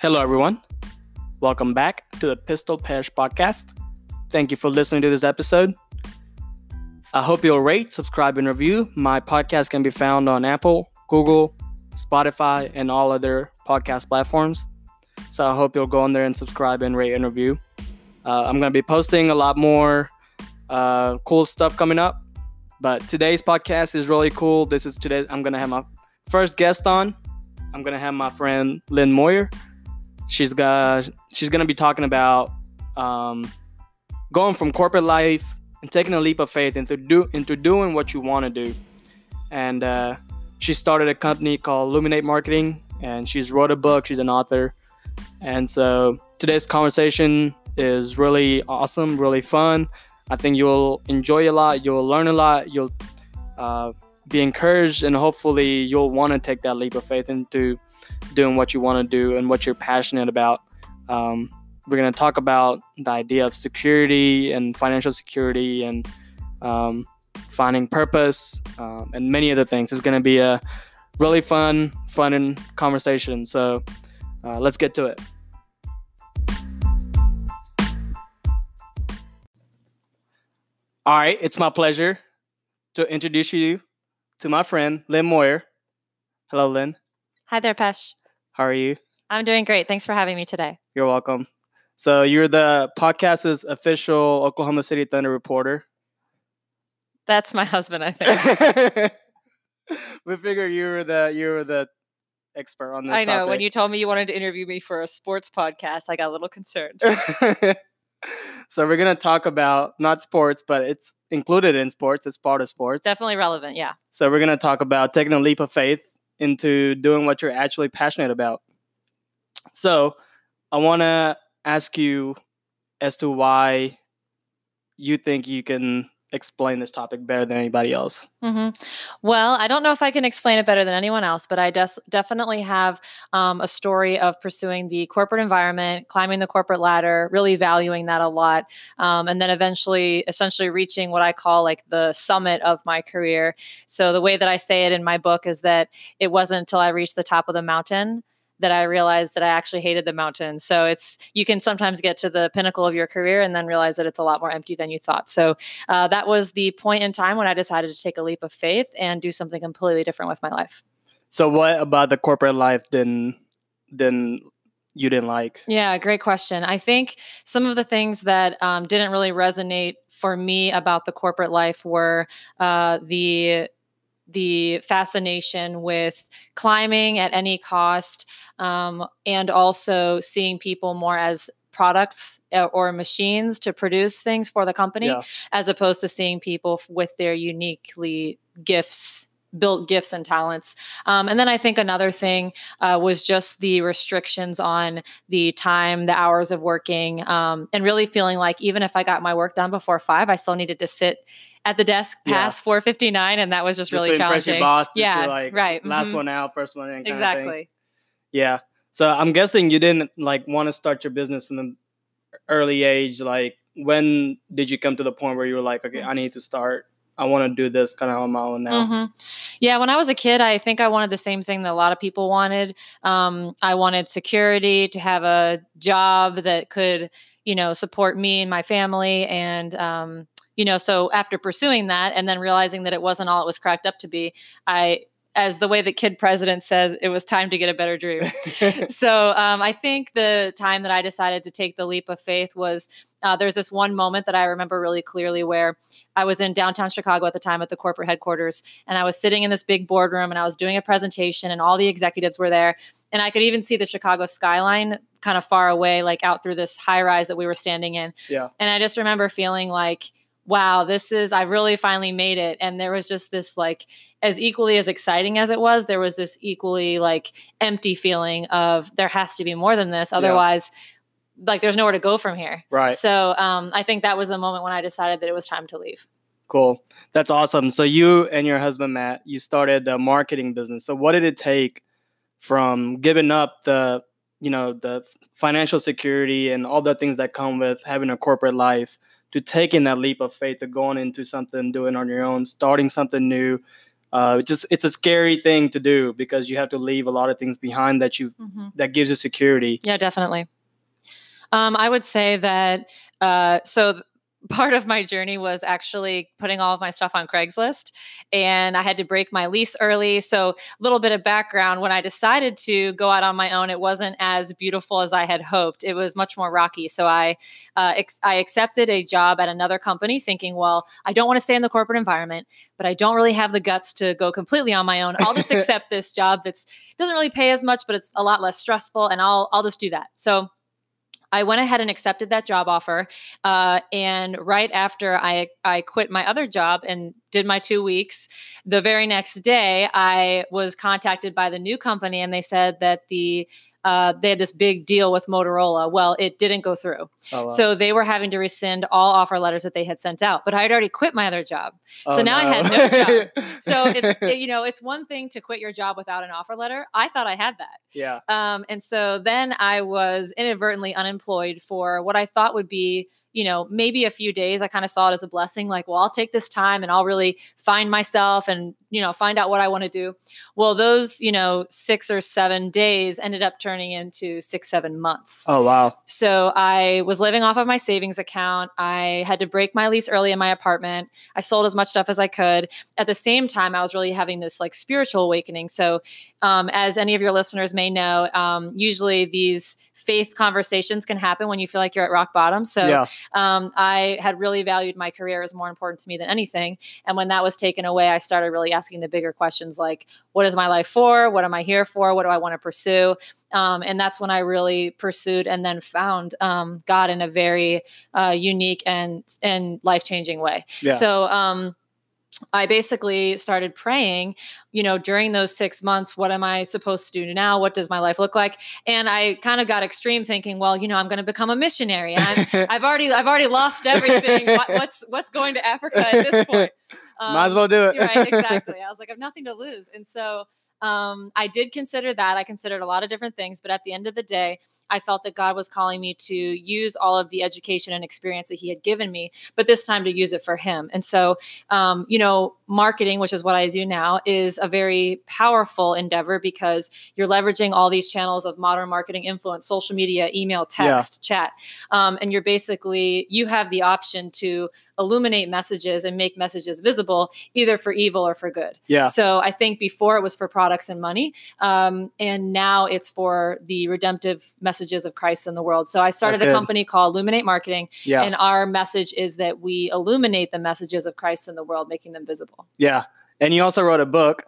Hello, everyone. Welcome back to the Pistol Pesh podcast. Thank you for listening to this episode. I hope you'll rate, subscribe, and review. My podcast can be found on Apple, Google, Spotify, and all other podcast platforms. So I hope you'll go on there and subscribe and rate and review. Uh, I'm going to be posting a lot more uh, cool stuff coming up. But today's podcast is really cool. This is today. I'm going to have my first guest on. I'm going to have my friend Lynne Moyer. She's got she's to be talking about um, going from corporate life and taking a leap of faith into do into doing what you want to do. And uh, she started a company called Illuminate Marketing, and she's wrote a book. She's an author, and so today's conversation is really awesome, really fun. I think you'll enjoy a lot. You'll learn a lot. You'll uh, be encouraged, and hopefully, you'll want to take that leap of faith into doing what you want to do and what you're passionate about. Um, we're going to talk about the idea of security and financial security and um, finding purpose um, and many other things. It's going to be a really fun, fun conversation. So uh, let's get to it. All right, it's my pleasure to introduce you to my friend Lynne Moyer. Hello, Lynne. Hi there, Pesh. How are you? I'm doing great. Thanks for having me today. You're welcome. So you're the podcast's official Oklahoma City Thunder reporter. That's my husband, I think. we figured you were the you were the expert on this. I know. topic. When you told me you wanted to interview me for a sports podcast, I got a little concerned. so we're gonna talk about not sports, but it's included in sports. It's part of sports. Definitely relevant, yeah. So we're gonna talk about taking a leap of faith into doing what you're actually passionate about. So I want to ask you as to why you think you can explain this topic better than anybody else. hmm Well, I don't know if I can explain it better than anyone else, but I des- definitely have um, a story of pursuing the corporate environment, climbing the corporate ladder, really valuing that a lot, um, and then eventually, essentially reaching what I call like the summit of my career. So the way that I say it in my book is that it wasn't until I reached the top of the mountain that I realized that I actually hated the mountain. So it's you can sometimes get to the pinnacle of your career and then realize that it's a lot more empty than you thought. So uh, that was the point in time when I decided to take a leap of faith and do something completely different with my life. So what about the corporate life didn't didn't you didn't like? Yeah, great question. I think some of the things that um, didn't really resonate for me about the corporate life were uh, the the fascination with climbing at any cost um, and also seeing people more as products uh, or machines to produce things for the company Yeah. as opposed to seeing people with their uniquely gifts built gifts and talents um, and then i think another thing uh, was just the restrictions on the time the hours of working um, and really feeling like even if i got my work done before five i still needed to sit at the desk Yeah. past 459 and that was just, Just really challenging your boss. Yeah like right last mhm. one out, first one in. kind of thing. exactly Yeah. So I'm guessing you didn't like want to start your business from the early age. Like, when did you come to the point where you were like, okay, I need to start. I want to do this kind of on my own now. hmm Yeah, when I was a kid, I think I wanted the same thing that a lot of people wanted. Um, I wanted security, to have a job that could, you know, support me and my family. And, um, you know, so after pursuing that and then realizing that it wasn't all it was cracked up to be, I, as the way the kid president says, it was time to get a better dream. so um, I think the time that I decided to take the leap of faith was uh, there's this one moment that I remember really clearly where I was in downtown Chicago at the time at the corporate headquarters, and I was sitting in this big boardroom and I was doing a presentation, and all the executives were there, and I could even see the Chicago skyline kind of far away, like out through this high rise that we were standing in. Yeah. And I just remember feeling like, wow, this is, I really finally made it. And there was just this like, as equally as exciting as it was, there was this equally like empty feeling of there has to be more than this. Otherwise, like there's nowhere to go from here. right. So um, I think that was the moment when I decided that it was time to leave. Cool. That's awesome. So you and your husband Matt, you started a marketing business. So what did it take from giving up the, you know, the financial security and all the things that come with having a corporate life to taking that leap of faith to going into something, doing on your own, starting something new, uh, it's just it's a scary thing to do because you have to leave a lot of things behind that you hmm that gives you security. Yeah, definitely. Um, I would say that uh, so. th- Part of my journey was actually putting all of my stuff on Craigslist, and I had to break my lease early. So, a little bit of background when I decided to go out on my own, it wasn't as beautiful as I had hoped. It was much more rocky. So, I uh, ex- I accepted a job at another company, thinking, well, I don't want to stay in the corporate environment, but I don't really have the guts to go completely on my own. I'll just accept this job that's doesn't really pay as much, but it's a lot less stressful, and I'll I'll just do that. So I went ahead and accepted that job offer, uh, and right after I I quit my other job and did my two weeks, the very next day I was contacted by the new company, and they said that the uh, they had this big deal with Motorola. Well, it didn't go through. Oh, wow. So they were having to rescind all offer letters that they had sent out. But I had already quit my other job. Oh, so now I had no job. So it's it- you know it's one thing to quit your job without an offer letter. I thought I had that. yeah, Um, and so then I was inadvertently unemployed for what I thought would be, you know, maybe a few days. I kind of saw it as a blessing, like, well, I'll take this time and I'll really find myself and, you know, find out what I want to do. Well, those, you know, six or seven days ended up turning into six, seven months. oh wow, So I was living off of my savings account. I had to break my lease early in my apartment. I sold as much stuff as I could. At the same time, I was really having this like spiritual awakening. So, um, as any of your listeners may know, um, usually these faith conversations can happen when you feel like you're at rock bottom. So, yeah, um, I had really valued my career as more important to me than anything. And when that was taken away, I started really asking the bigger questions like, what is my life for? What am I here for? What do I want to pursue? Um, and that's when I really pursued and then found um, God in a very uh, unique and and life changing way. yeah. So. Um, I basically started praying, you know, during those six months, what am I supposed to do now? What does my life look like? And I kind of got extreme thinking, well, you know, I'm going to become a missionary. I'm, I've already, I've already lost everything. What, what's, what's going to Africa at this point? Might as Um, well do it. right, exactly. I was like, I have nothing to lose. And so um, I did consider that. I considered a lot of different things, but at the end of the day, I felt that God was calling me to use all of the education and experience that He had given me, but this time to use it for Him. And so, um, you know, marketing, which is what I do now, is a very powerful endeavor because you're leveraging all these channels of modern marketing influence, social media, email, Yeah. text, chat. Um, and you're basically, you have the option to illuminate messages and make messages visible either for evil or for good. yeah, So I think before it was for products and money, um, and now it's for the redemptive messages of Christ in the world. So I started a company called Illuminate Marketing, yeah, and our message is that we illuminate the messages of Christ in the world, making them visible. yeah. And you also wrote a book.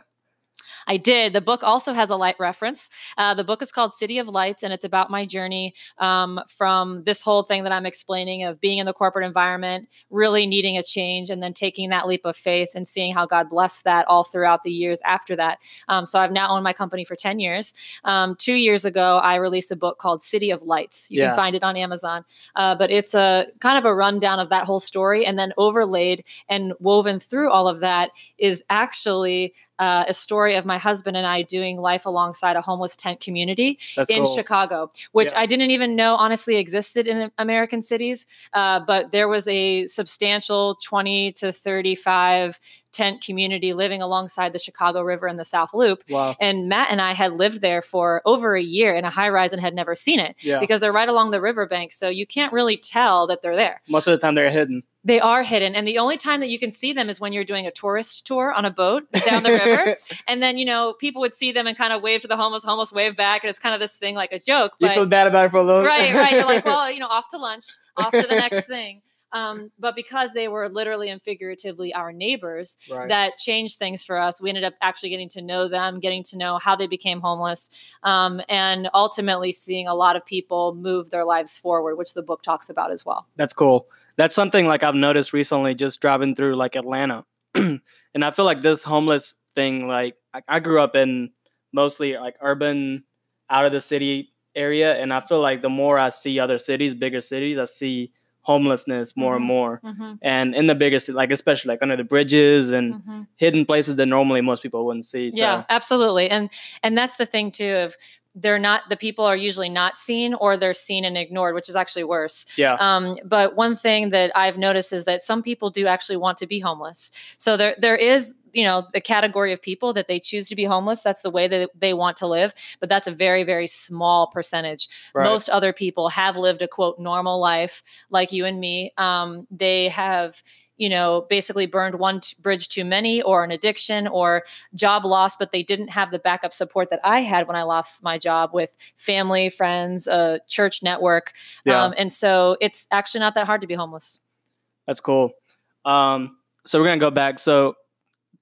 I did. The book also has a light reference. Uh, the book is called City of Lights, and it's about my journey um, from this whole thing that I'm explaining of being in the corporate environment, really needing a change, and then taking that leap of faith and seeing how God blessed that all throughout the years after that. Um, so I've now owned my company for 10 years. Um, two years ago, I released a book called City of Lights. You Yeah. can find it on Amazon. Uh, but it's a kind of a rundown of that whole story, and then overlaid and woven through all of that is actually uh, a story of my husband and I doing life alongside a homeless tent community That's in cool. Chicago, which Yeah. I didn't even know honestly existed in American cities. Uh, but there was a substantial 20 to 35 tent community living alongside the Chicago River and the South Loop. Wow. And Matt and I had lived there for over a year in a high rise and had never seen it Yeah. because they're right along the riverbank. So you can't really tell that they're there. Most of the time they're hidden. They are hidden. And the only time that you can see them is when you're doing a tourist tour on a boat down the river. And then, you know, people would see them and kind of wave to the homeless, homeless wave back. And it's kind of this thing like a joke. you feel bad about it for a little. right, right. You're like, well, you know, off to lunch, off to the next thing. Um, but because they were literally and figuratively our neighbors, Right. that changed things for us. We ended up actually getting to know them, getting to know how they became homeless, um, and ultimately seeing a lot of people move their lives forward, which the book talks about as well. That's cool. That's something like I've noticed recently just driving through like Atlanta. and I feel like this homeless thing, like I, I grew up in mostly like urban, out of the city area. And I feel like the more I see other cities, bigger cities, I see homelessness more and Mhm. more. Mm-hmm. And in the bigger city, like especially like under the bridges and Mm-hmm. hidden places that normally most people wouldn't see. So, Yeah, absolutely. And and that's the thing too of they're not the people are usually not seen or they're seen and ignored, which is actually worse. yeah. Um, but one thing that I've noticed is that some people do actually want to be homeless. So there there is you know the category of people that they choose to be homeless that's the way that they want to live but that's a very very small percentage Right. most other people have lived a quote normal life like you and me um, they have you know basically burned one t- bridge too many or an addiction or job loss but they didn't have the backup support that i had when i lost my job with family friends a church network Yeah. um, and so it's actually not that hard to be homeless That's cool. Um, so we're gonna go back. So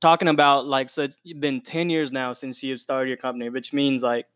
talking about like, so it's been ten years now since you've started your company, which means like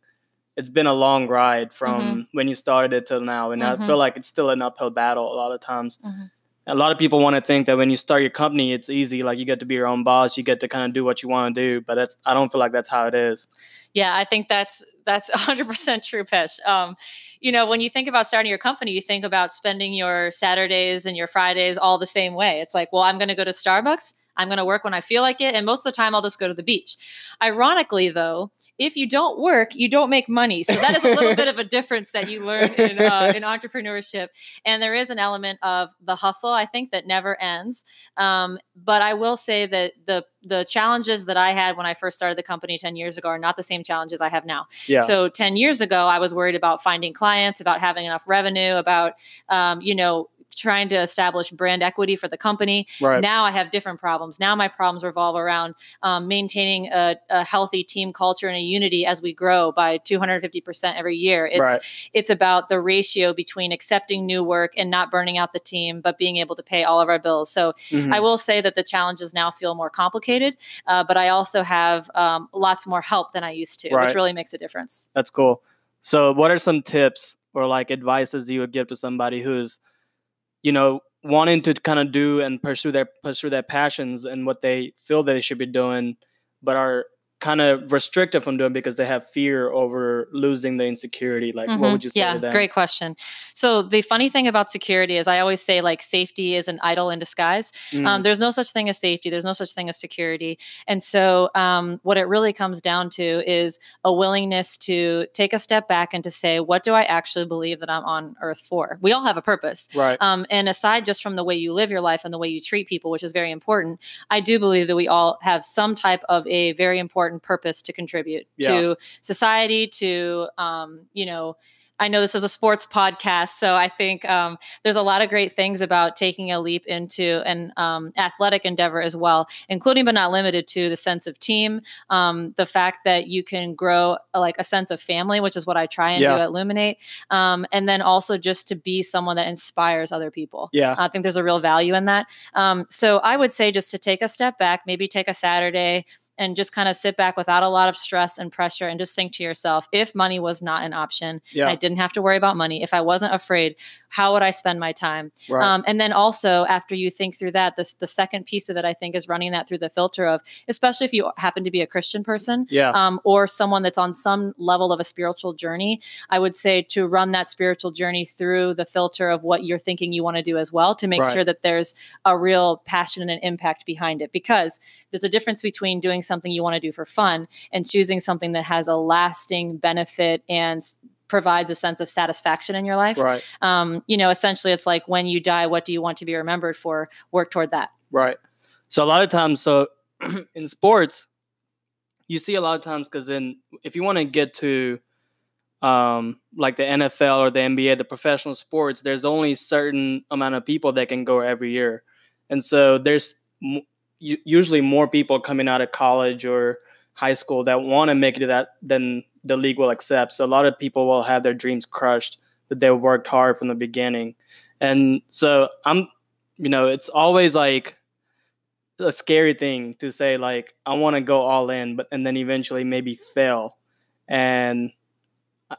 it's been a long ride from when you started it till now, and I Mhm. feel like it's still an uphill battle a lot of times. Mhm. A lot of people want to think that when you start your company, it's easy. Like you get to be your own boss, you get to kind of do what you want to do. But that's I don't feel like that's how it is. Yeah, I think that's that's 100% true, Pesh. Um, you know, when you think about starting your company, you think about spending your Saturdays and your Fridays all the same way. It's like, well, I'm going to go to Starbucks. I'm going to work when I feel like it, and most of the time, I'll just go to the beach. Ironically, though, if you don't work, you don't make money. So that is a little bit of a difference that you learn in, uh, in entrepreneurship. And there is an element of the hustle, I think, that never ends. Um, but I will say that the the challenges that I had when I first started the company 10 years ago are not the same challenges I have now. Yeah. So 10 years ago, I was worried about finding clients, about having enough revenue, about, um, you know, trying to establish brand equity for the company. right. Now I have different problems. Now my problems revolve around um, maintaining a, a healthy team culture and a unity as we grow by 250% every year. It's, right. it's about the ratio between accepting new work and not burning out the team, but being able to pay all of our bills. So Mhm. I will say that the challenges now feel more complicated, uh, but I also have um, lots more help than I used to, Right. which really makes a difference. That's cool. So, what are some tips or like advices you would give to somebody who's, you know, wanting to kind of do and pursue their pursue their passions and what they feel they should be doing, but are kind of restricted from doing because they have fear over losing the insecurity? Like, what Mhm. would you say yeah, great question. So the funny thing about security is I always say like safety is an idol in disguise. Mm, Um, there's no such thing as safety. There's no such thing as security. And so, um, what it really comes down to is a willingness to take a step back and to say, what do I actually believe that I'm on earth for? We all have a purpose. right. Um, and aside just from the way you live your life and the way you treat people, which is very important, I do believe that we all have some type of a very important purpose to contribute Yeah. to society, to, um, you know, I know this is a sports podcast, so I think um, there's a lot of great things about taking a leap into an um, athletic endeavor as well, including but not limited to the sense of team, um, the fact that you can grow like a sense of family, which is what I try and Yeah. do at Luminate, um, and then also just to be someone that inspires other people. yeah. I think there's a real value in that. Um, so I would say just to take a step back, maybe take a Saturday and just kind of sit back without a lot of stress and pressure and just think to yourself, if money was not an option, Yeah. I didn't have to worry about money. If I wasn't afraid, how would I spend my time? right. Um, and then also after you think through that, this the second piece of it, I think, is running that through the filter of, especially if you happen to be a Christian person, yeah. um, or someone that's on some level of a spiritual journey, I would say to run that spiritual journey through the filter of what you're thinking you want to do as well to make Right. sure that there's a real passion and an impact behind it. Because there's a difference between doing something you want to do for fun and choosing something that has a lasting benefit and provides a sense of satisfaction in your life. right. Um, you know, essentially, it's like when you die, what do you want to be remembered for? Work toward that. Right. So a lot of times, so in sports, you see a lot of times because in if you want to get to um, like the NFL or the NBA, the professional sports, there's only certain amount of people that can go every year, and so there's usually more people coming out of college or high school that want to make it to that than the league will accept. So a lot of people will have their dreams crushed that they worked hard from the beginning, and so I'm, you know, it's always like a scary thing to say like I want to go all in, but and then eventually maybe fail. And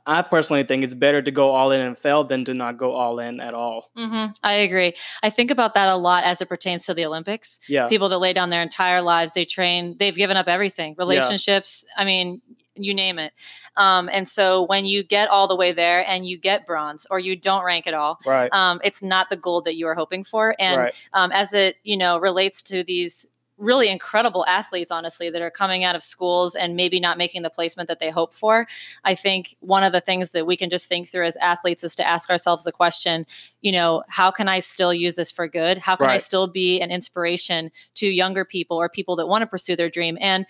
I- personally think it's better to go all in and fail than to not go all in at all. hmm I agree. I think about that a lot as it pertains to the Olympics. Yeah, People that lay down their entire lives, they train, they've given up everything, relationships. I mean, you name it. Um, and so when you get all the way there and you get bronze or you don't rank at all, right, um, it's not the gold that you are hoping for. And right, um, as it you know relates to these really incredible athletes, honestly, that are coming out of schools and maybe not making the placement that they hope for. I think one of the things that we can just think through as athletes is to ask ourselves the question, you know, how can I still use this for good? How can right. I still be an inspiration to younger people or people that want to pursue their dream? And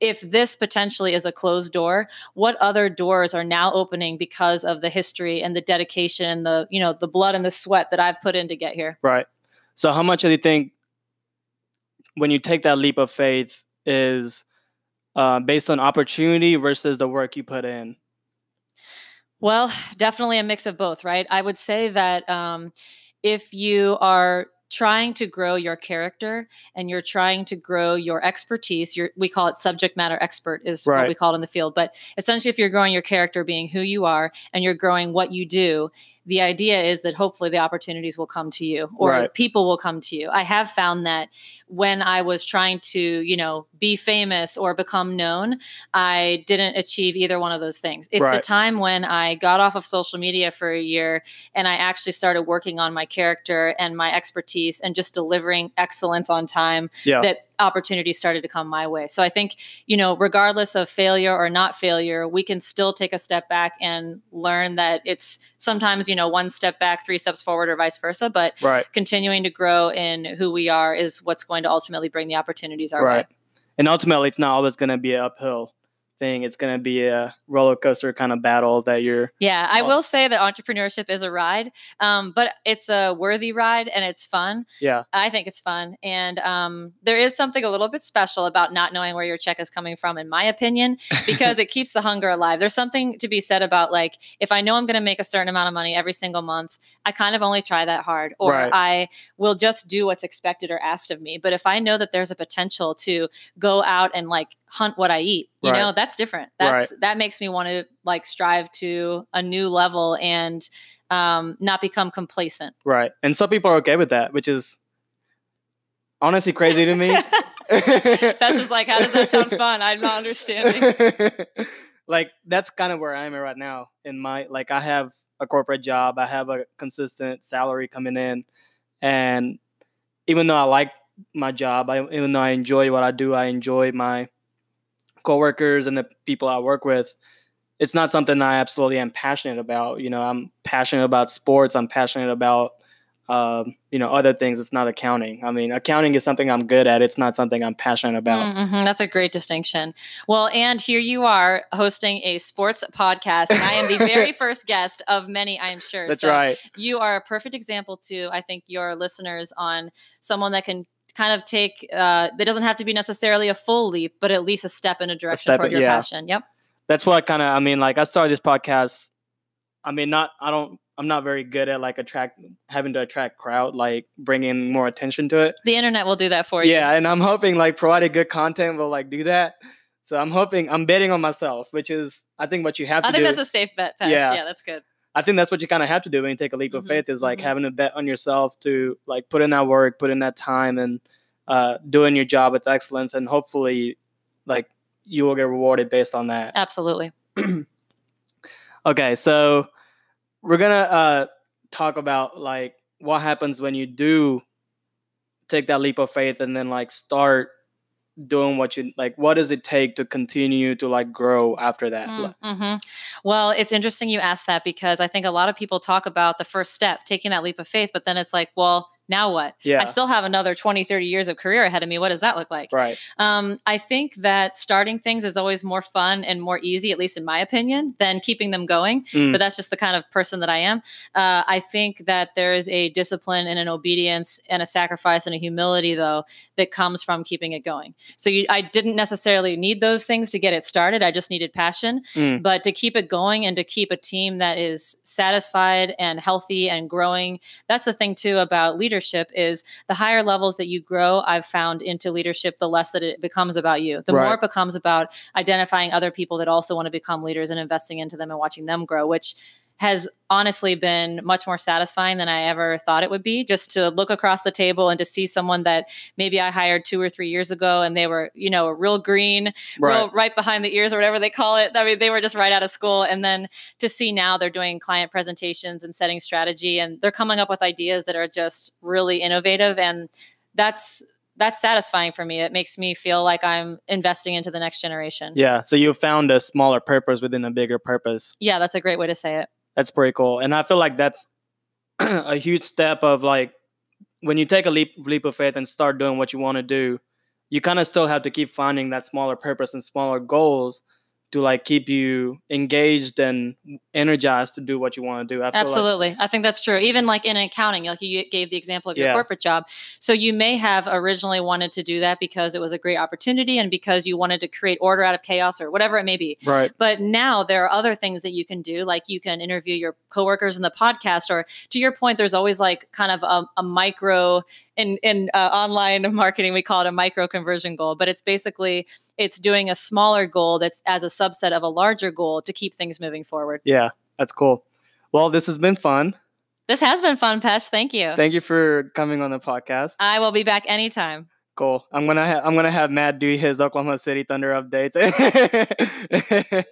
if this potentially is a closed door what other doors are now opening because of the history and the dedication and the you know the blood and the sweat that i've put in to get here right so how much do you think when you take that leap of faith is uh, based on opportunity versus the work you put in? Well, definitely a mix of both, right? I would say that um, if you are trying to grow your character and you're trying to grow your expertise your we call it subject matter expert is right. what we call it in the field but essentially if you're growing your character being who you are and you're growing what you do the idea is that hopefully the opportunities will come to you or right. people will come to you i have found that when i was trying to you know be famous or become known i didn't achieve either one of those things it's right. the time when i got off of social media for a year and i actually started working on my character and my expertise and just delivering excellence on time yeah. that opportunities started to come my way. So I think, you know, regardless of failure or not failure, we can still take a step back and learn that it's sometimes, you know, one step back, three steps forward or vice versa, but right. continuing to grow in who we are is what's going to ultimately bring the opportunities our right. way. And ultimately it's not always going to be uphill thing. It's going to be a roller coaster kind of battle that you're. Yeah, I will say that entrepreneurship is a ride, um, but it's a worthy ride and it's fun. Yeah, I think it's fun, and um, there is something a little bit special about not knowing where your check is coming from, in my opinion, because it keeps the hunger alive. There's something to be said about like if I know I'm going to make a certain amount of money every single month, I kind of only try that hard, or right. I will just do what's expected or asked of me. But if I know that there's a potential to go out and like hunt what I eat, you right. know, that's different. That's right. that makes me want to like strive to a new level and um, not become complacent. Right. And some people are okay with that, which is honestly crazy to me. that's just like, how does that sound fun? I'm not understanding. like that's kind of where I am right now in my like I have a corporate job, I have a consistent salary coming in, and even though I like my job, I even though I enjoy what I do, I enjoy my coworkers and the people I work with, it's not something I absolutely am passionate about. You know, I'm passionate about sports. I'm passionate about, um, you know, other things. It's not accounting. I mean, accounting is something I'm good at. It's not something I'm passionate about. Mm-hmm. That's a great distinction. Well, and here you are hosting a sports podcast, and I am the very first guest of many, I'm sure. That's so right. You are a perfect example to, I think, your listeners on someone that can kind of take uh it doesn't have to be necessarily a full leap but at least a step in a direction a toward your yeah. passion. Yep. That's what i kind of i mean like i started this podcast i mean not i don't i'm not very good at like attract having to attract crowd like bringing more attention to it. The internet will do that for you. Yeah and i'm hoping like providing good content will like do that. So i'm hoping i'm betting on myself which is i think what you have to do i think that's a safe bet Pesh. yeah. Yeah that's good I think that's what you kind of have to do when you take a leap of mm-hmm. faith is like mm-hmm. having a bet on yourself to like put in that work, put in that time, and uh, doing your job with excellence, and hopefully, like you will get rewarded based on that. Absolutely. okay, so we're gonna uh, talk about like what happens when you do take that leap of faith and then like start doing what you like what does it take to continue to like grow after that mm, mm-hmm. well it's interesting you asked that because i think a lot of people talk about the first step taking that leap of faith but then it's like well now what? Yeah. I still have another 20, 30 years of career ahead of me. What does that look like? Right. Um, I think that starting things is always more fun and more easy, at least in my opinion, than keeping them going. Mm. But that's just the kind of person that I am. Uh, I think that there is a discipline and an obedience and a sacrifice and a humility, though, that comes from keeping it going. So you, I didn't necessarily need those things to get it started. I just needed passion. Mm. But to keep it going and to keep a team that is satisfied and healthy and growing, that's the thing, too, about leadership leadership is the higher levels that you grow, I've found into leadership, the less that it becomes about you. The right. more it becomes about identifying other people that also want to become leaders and investing into them and watching them grow, which has honestly been much more satisfying than I ever thought it would be. Just to look across the table and to see someone that maybe I hired two or three years ago and they were, you know, real green, right. real right behind the ears or whatever they call it. I mean, they were just right out of school. And then to see now they're doing client presentations and setting strategy and they're coming up with ideas that are just really innovative. And that's that's satisfying for me. It makes me feel like I'm investing into the next generation. Yeah. So you found a smaller purpose within a bigger purpose. Yeah, that's a great way to say it. That's pretty cool. And I feel like that's a huge step of like when you take a leap leap of faith and start doing what you want to do, you kind of still have to keep finding that smaller purpose and smaller goals to like keep you engaged and energized to do what you want to do. I Absolutely. Like, I think that's true. Even like in accounting, like you gave the example of your yeah. corporate job. So you may have originally wanted to do that because it was a great opportunity and because you wanted to create order out of chaos or whatever it may be. Right. But now there are other things that you can do, like you can interview your coworkers in the podcast, or to your point, there's always like kind of a, a micro in in uh, online marketing we call it a micro conversion goal, but it's basically it's doing a smaller goal that's as a subset of a larger goal to keep things moving forward. Yeah, that's cool. Well, this has been fun. This has been fun, Pesh. Thank you. Thank you for coming on the podcast. I will be back anytime. Cool. I'm gonna ha- I'm gonna have Matt do his Oklahoma City Thunder updates.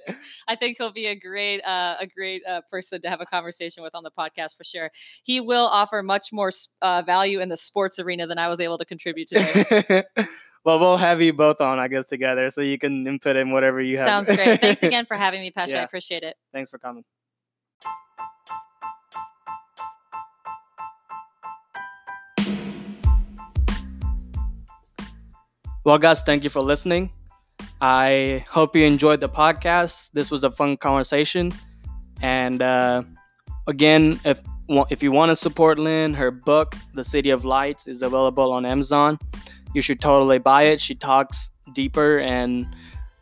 I think he'll be a great uh, a great uh, person to have a conversation with on the podcast for sure. He will offer much more uh, value in the sports arena than I was able to contribute today. well, we'll have you both on, I guess, together, so you can input in whatever you have. Sounds great. Thanks again for having me, Pasha. Yeah. I appreciate it. Thanks for coming. Well, guys, thank you for listening. I hope you enjoyed the podcast. This was a fun conversation. And uh, again, if if you want to support Lynne, her book, The City of Lights, is available on Amazon. You should totally buy it. She talks deeper and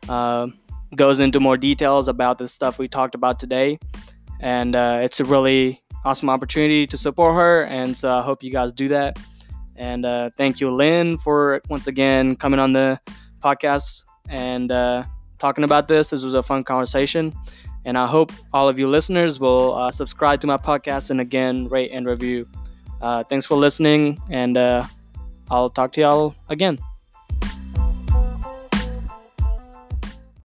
uh, goes into more details about the stuff we talked about today. And uh, it's a really awesome opportunity to support her. And so I hope you guys do that. And uh, thank you, Lynne, for once again coming on the podcast and uh, talking about this. This was a fun conversation. And I hope all of you listeners will uh, subscribe to my podcast and again, rate and review. Uh, thanks for listening. And I'll talk to y'all again.